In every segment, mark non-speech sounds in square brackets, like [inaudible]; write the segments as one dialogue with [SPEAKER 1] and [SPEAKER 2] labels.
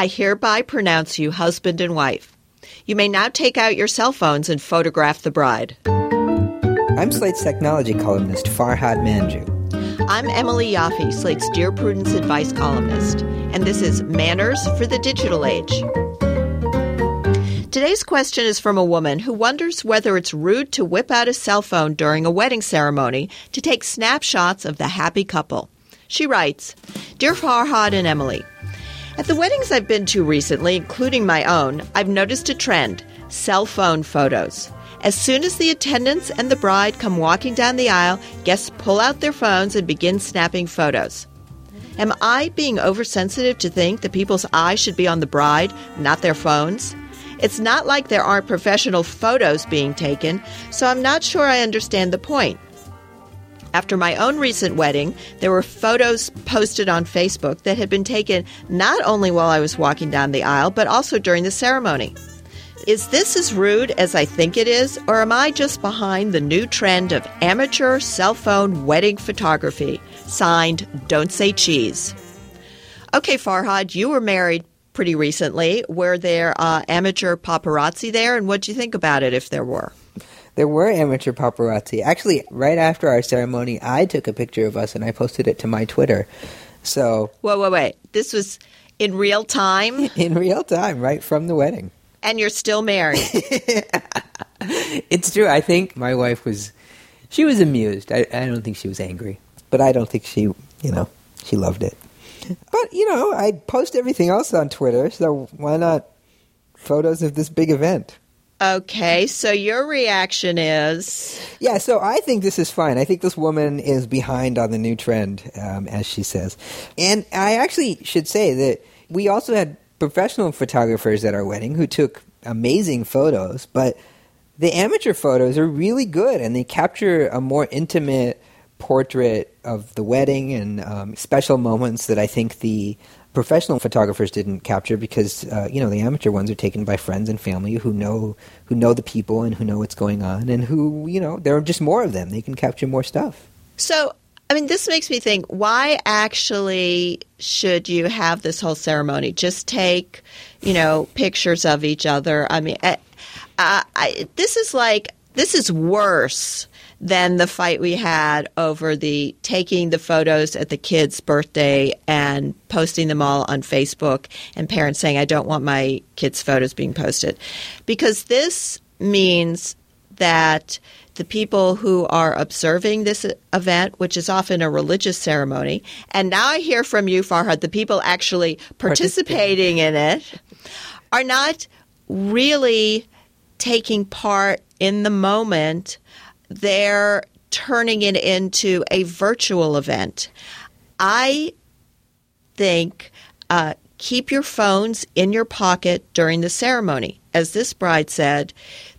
[SPEAKER 1] I hereby pronounce you husband and wife. You may now take out your cell phones and photograph the bride.
[SPEAKER 2] I'm Slate's technology columnist Farhad Manjoo.
[SPEAKER 1] I'm Emily Yoffe, Slate's Dear Prudence advice columnist, and this is Manners for the Digital Age. Today's question is from a woman who wonders whether it's rude to whip out a cell phone during a wedding ceremony to take snapshots of the happy couple. She writes Dear Farhad and Emily, at the weddings I've been to recently, including my own, I've noticed a trend cell phone photos. As soon as the attendants and the bride come walking down the aisle, guests pull out their phones and begin snapping photos. Am I being oversensitive to think that people's eyes should be on the bride, not their phones? It's not like there aren't professional photos being taken, so I'm not sure I understand the point. After my own recent wedding, there were photos posted on Facebook that had been taken not only while I was walking down the aisle, but also during the ceremony. Is this as rude as I think it is, or am I just behind the new trend of amateur cell phone wedding photography? Signed, Don't Say Cheese. Okay, Farhad, you were married pretty recently. Were there uh, amateur paparazzi there, and what do you think about it if there were?
[SPEAKER 2] There were amateur paparazzi. Actually, right after our ceremony, I took a picture of us and I posted it to my Twitter. So,
[SPEAKER 1] Whoa, whoa, wait. This was in real time? [laughs]
[SPEAKER 2] In real time, right from the wedding.
[SPEAKER 1] And you're still married. [laughs]
[SPEAKER 2] it's true. I think my wife was, she was amused. I, I don't think she was angry, but I don't think she, you know, she loved it. But, you know, I post everything else on Twitter, so why not photos of this big event?
[SPEAKER 1] Okay, so your reaction is.
[SPEAKER 2] Yeah, so I think this is fine. I think this woman is behind on the new trend, um, as she says. And I actually should say that we also had professional photographers at our wedding who took amazing photos, but the amateur photos are really good and they capture a more intimate portrait of the wedding and um, special moments that I think the professional photographers didn't capture because uh, you know the amateur ones are taken by friends and family who know who know the people and who know what's going on and who you know there are just more of them. They can capture more stuff.
[SPEAKER 1] So i mean this makes me think why actually should you have this whole ceremony? Just take you know pictures of each other. I mean I, I, this is like this is worse than the fight we had over the taking the photos at the kid's birthday and posting them all on Facebook and parents saying, I don't want my kids' photos being posted. Because this means that the people who are observing this event, which is often a religious ceremony, and now I hear from you, Farhad, the people actually participating in it are not really taking part in the moment they're turning it into a virtual event. I think uh, keep your phones in your pocket during the ceremony. As this bride said,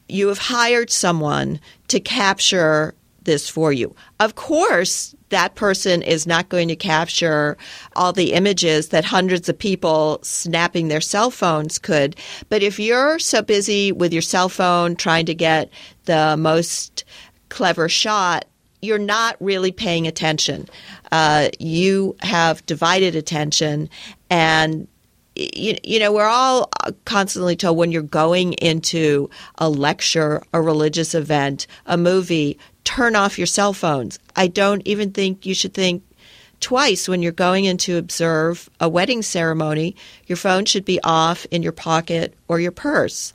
[SPEAKER 1] you have hired someone to capture this for you. Of course, that person is not going to capture all the images that hundreds of people snapping their cell phones could. But if you're so busy with your cell phone trying to get the most clever shot, you're not really paying attention. Uh, you have divided attention, and you, you know we're all constantly told when you're going into a lecture, a religious event, a movie, turn off your cell phones. I don't even think you should think twice when you're going in to observe a wedding ceremony. Your phone should be off in your pocket or your purse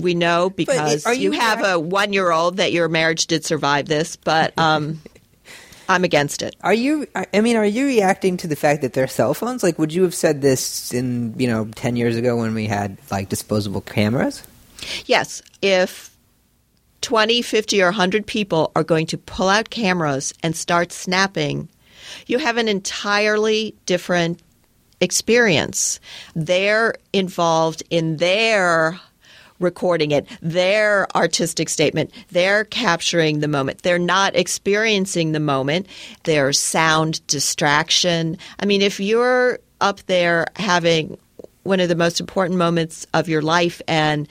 [SPEAKER 1] we know because you, you, have a one year old that your marriage did survive this, but um, [laughs] I'm against it.
[SPEAKER 2] Are you? I mean, are you reacting to the fact that they're cell phones? Like, would you have said this in you know ten years ago when we had like disposable cameras?
[SPEAKER 1] Yes, if 20, 50, or 100 people are going to pull out cameras and start snapping, you have an entirely different experience. They're involved in their recording it, their artistic statement, they're capturing the moment. They're not experiencing the moment. There's sound distraction. I mean, if you're up there having one of the most important moments of your life and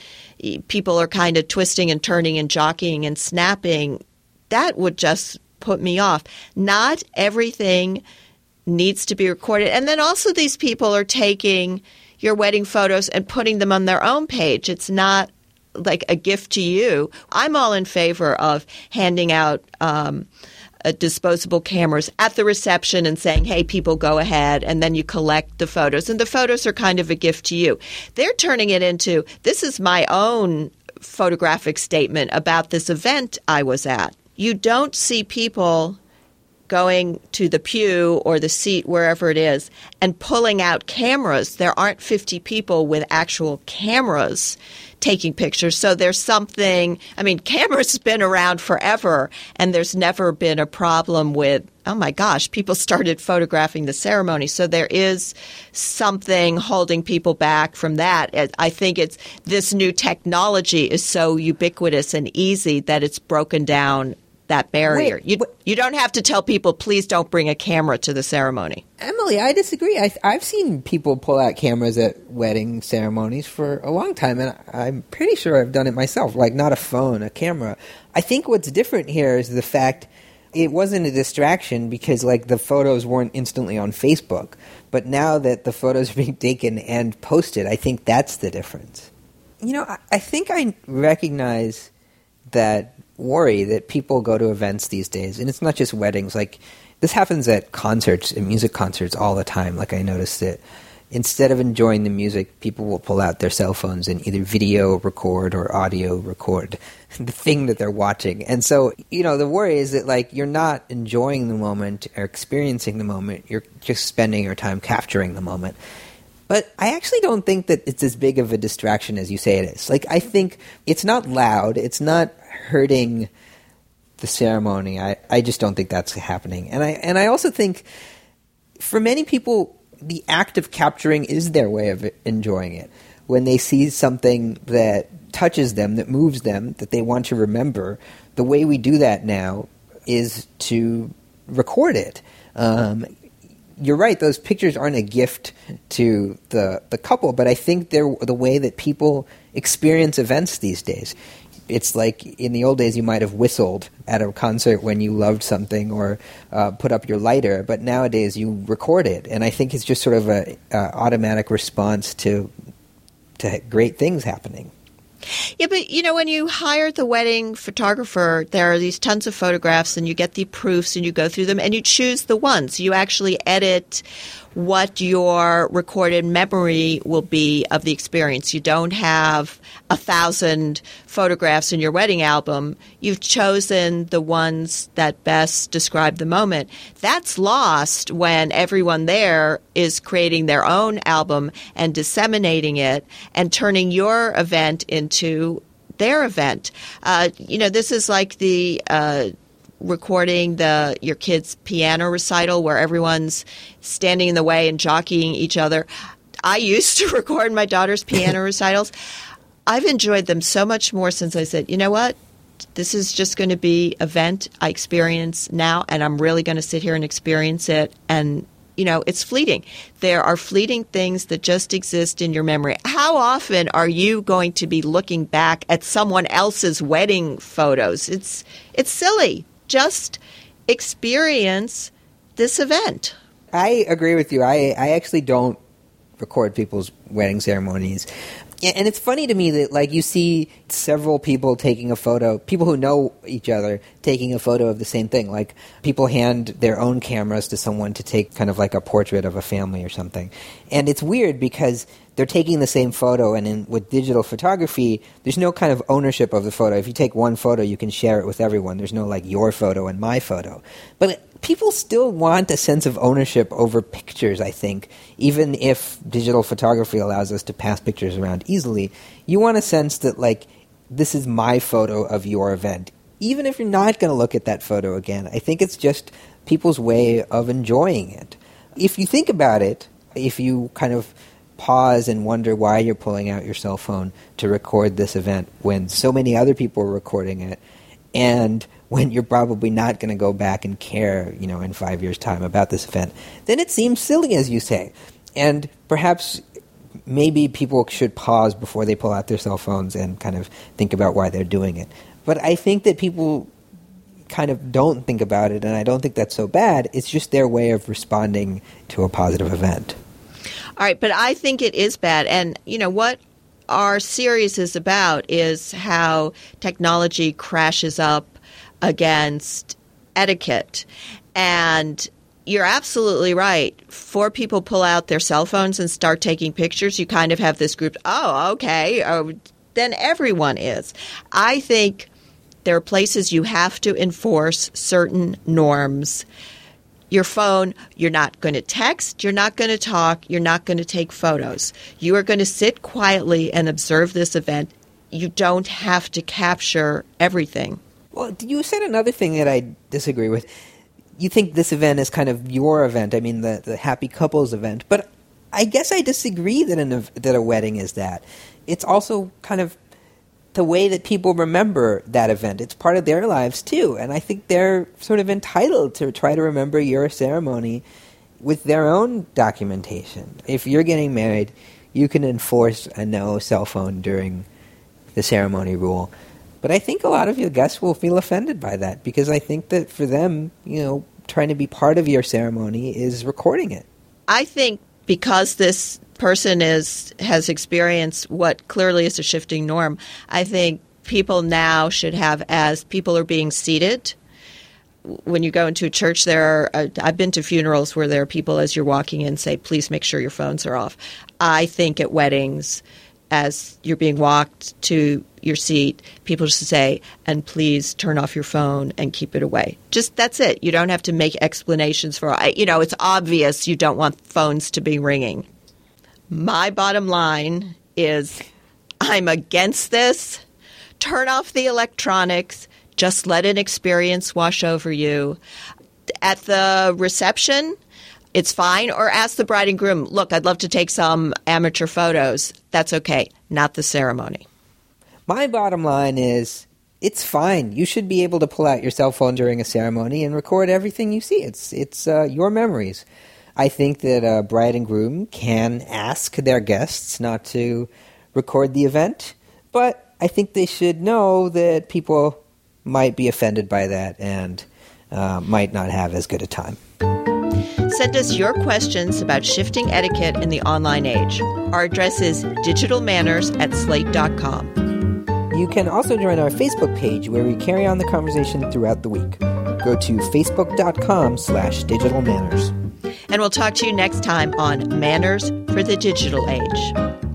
[SPEAKER 1] people are kind of twisting and turning and jockeying and snapping, that would just put me off. Not everything needs to be recorded. And then also, these people are taking your wedding photos and putting them on their own page. It's not like a gift to you. I'm all in favor of handing out. Um, uh, disposable cameras at the reception and saying, hey, people, go ahead. And then you collect the photos. And the photos are kind of a gift to you. They're turning it into this is my own photographic statement about this event I was at. You don't see people going to the pew or the seat, wherever it is, and pulling out cameras. There aren't 50 people with actual cameras taking pictures. So there's something, I mean, cameras have been around forever, and there's never been a problem with, oh my gosh, people [laughs] started photographing the ceremony. So there is something holding people back from that. I think it's this new technology is so ubiquitous and easy that it's broken down that barrier.
[SPEAKER 2] Wait,
[SPEAKER 1] you,
[SPEAKER 2] wait.
[SPEAKER 1] you don't have to tell people, please don't bring a camera to the ceremony.
[SPEAKER 2] Emily, I disagree. I, I've seen people pull out cameras at wedding ceremonies for a long time, and I'm pretty sure I've done it myself. Like, not a phone, a camera. I think what's different here is the fact it wasn't a distraction because, like, the photos weren't instantly on Facebook. But now that the photos are being [laughs] taken and posted, I think that's the difference. You know, I, I think I recognize that worry that people go to events these days, and it's not just weddings. Like this happens at concerts, at music concerts, all the time. Like I noticed that instead of enjoying the music, people will pull out their cell phones and either video record or audio record [laughs] the thing that they're watching. And so, you know, the worry is that like you're not enjoying the moment or experiencing the moment. You're just spending your time capturing the moment. But I actually don't think that it's as big of a distraction as you say it is. Like I think it's not loud. It's not hurting the ceremony. I, I just don't think that's happening. And I and I also think for many people the act of capturing is their way of enjoying it. When they see something that touches them, that moves them, that they want to remember, the way we do that now is to record it. Um, you're right; those pictures aren't a gift to the the couple, but I think they're the way that people experience events these days it's like in the old days you might have whistled at a concert when you loved something or uh, put up your lighter, but nowadays you record it, and I think it's just sort of a uh, automatic response to to great things happening.
[SPEAKER 1] Yeah, but you know, when you hire the wedding photographer, there are these tons of photographs, and you get the proofs, and you go through them, and you choose the ones. You actually edit what your recorded memory will be of the experience. You don't have a thousand photographs in your wedding album. You've chosen the ones that best describe the moment. That's lost when everyone there is creating their own album and disseminating it and turning your event into their event. Uh, you know, this is like the uh, recording the your kid's piano recital where everyone's standing in the way and jockeying each other. I used to [laughs] record my daughter's piano [laughs] recitals. I've enjoyed them so much more since I said, you know what? This is just going to be event I experience now and I'm really going to sit here and experience it and you know, it's fleeting. There are fleeting things that just exist in your memory. How often are you going to be looking back at someone else's wedding photos? It's it's silly just experience this event.
[SPEAKER 2] I agree with you. I, I actually don't record people's wedding ceremonies. And it's funny to me that like you see several people taking a photo, people who know each other taking a photo of the same thing. Like people hand their own cameras to someone to take kind of like a portrait of a family or something. And it's weird because they're taking the same photo, and in, with digital photography, there's no kind of ownership of the photo. If you take one photo, you can share it with everyone. There's no like your photo and my photo. But people still want a sense of ownership over pictures, I think, even if digital photography allows us to pass pictures around easily. You want a sense that, like, this is my photo of your event. Even if you're not going to look at that photo again, I think it's just people's way of enjoying it. If you think about it, if you kind of pause and wonder why you're pulling out your cell phone to record this event when so many other people are recording it and when you're probably not going to go back and care, you know, in 5 years time about this event, then it seems silly as you say. And perhaps maybe people should pause before they pull out their cell phones and kind of think about why they're doing it. But I think that people kind of don't think about it, and I don't think that's so bad. It's just their way of responding to a positive event.
[SPEAKER 1] All right, but I think it is bad. And, you know, what our series is about is how technology crashes up against etiquette. And you're absolutely right. Four people pull out their cell phones and start taking pictures. You kind of have this group, oh, okay, oh, then everyone is. I think there are places you have to enforce certain norms your phone, you're not going to text, you're not going to talk, you're not going to take photos. You are going to sit quietly and observe this event. You don't have to capture everything.
[SPEAKER 2] Well, you said another thing that I disagree with. You think this event is kind of your event, I mean, the, the happy couples event, but I guess I disagree that, an, that a wedding is that. It's also kind of the way that people remember that event. It's part of their lives too. And I think they're sort of entitled to try to remember your ceremony with their own documentation. If you're getting married, you can enforce a no cell phone during the ceremony rule. But I think a lot of your guests will feel offended by that because I think that for them, you know, trying to be part of your ceremony is recording it.
[SPEAKER 1] I think because this person is has experienced what clearly is a shifting norm, I think people now should have as people are being seated when you go into a church there are uh, i've been to funerals where there are people as you're walking in say please make sure your phones are off i think at weddings as you're being walked to your seat people just say and please turn off your phone and keep it away just that's it you don't have to make explanations for you know it's obvious you don't want phones to be ringing my bottom line is I'm against this. Turn off the electronics. Just let an experience wash over you. At the reception, it's fine. Or ask the bride and groom, look, I'd love to take some amateur photos. That's okay. Not the ceremony.
[SPEAKER 2] My bottom line is it's fine. You should be able to pull out your cell phone during a ceremony and record everything you see. It's, it's uh, your memories. I think that bride and groom can ask their guests not to record the event, but I think they should know that people might be offended by that and uh, might not have as good a time.
[SPEAKER 1] Send us your questions about shifting etiquette in the online age. Our address is digitalmanners at slate.com.
[SPEAKER 2] You can also join our Facebook page where we carry on the conversation throughout the week. Go to facebook.com slash digitalmanners.
[SPEAKER 1] And we'll talk to you next time on Manners for the Digital Age.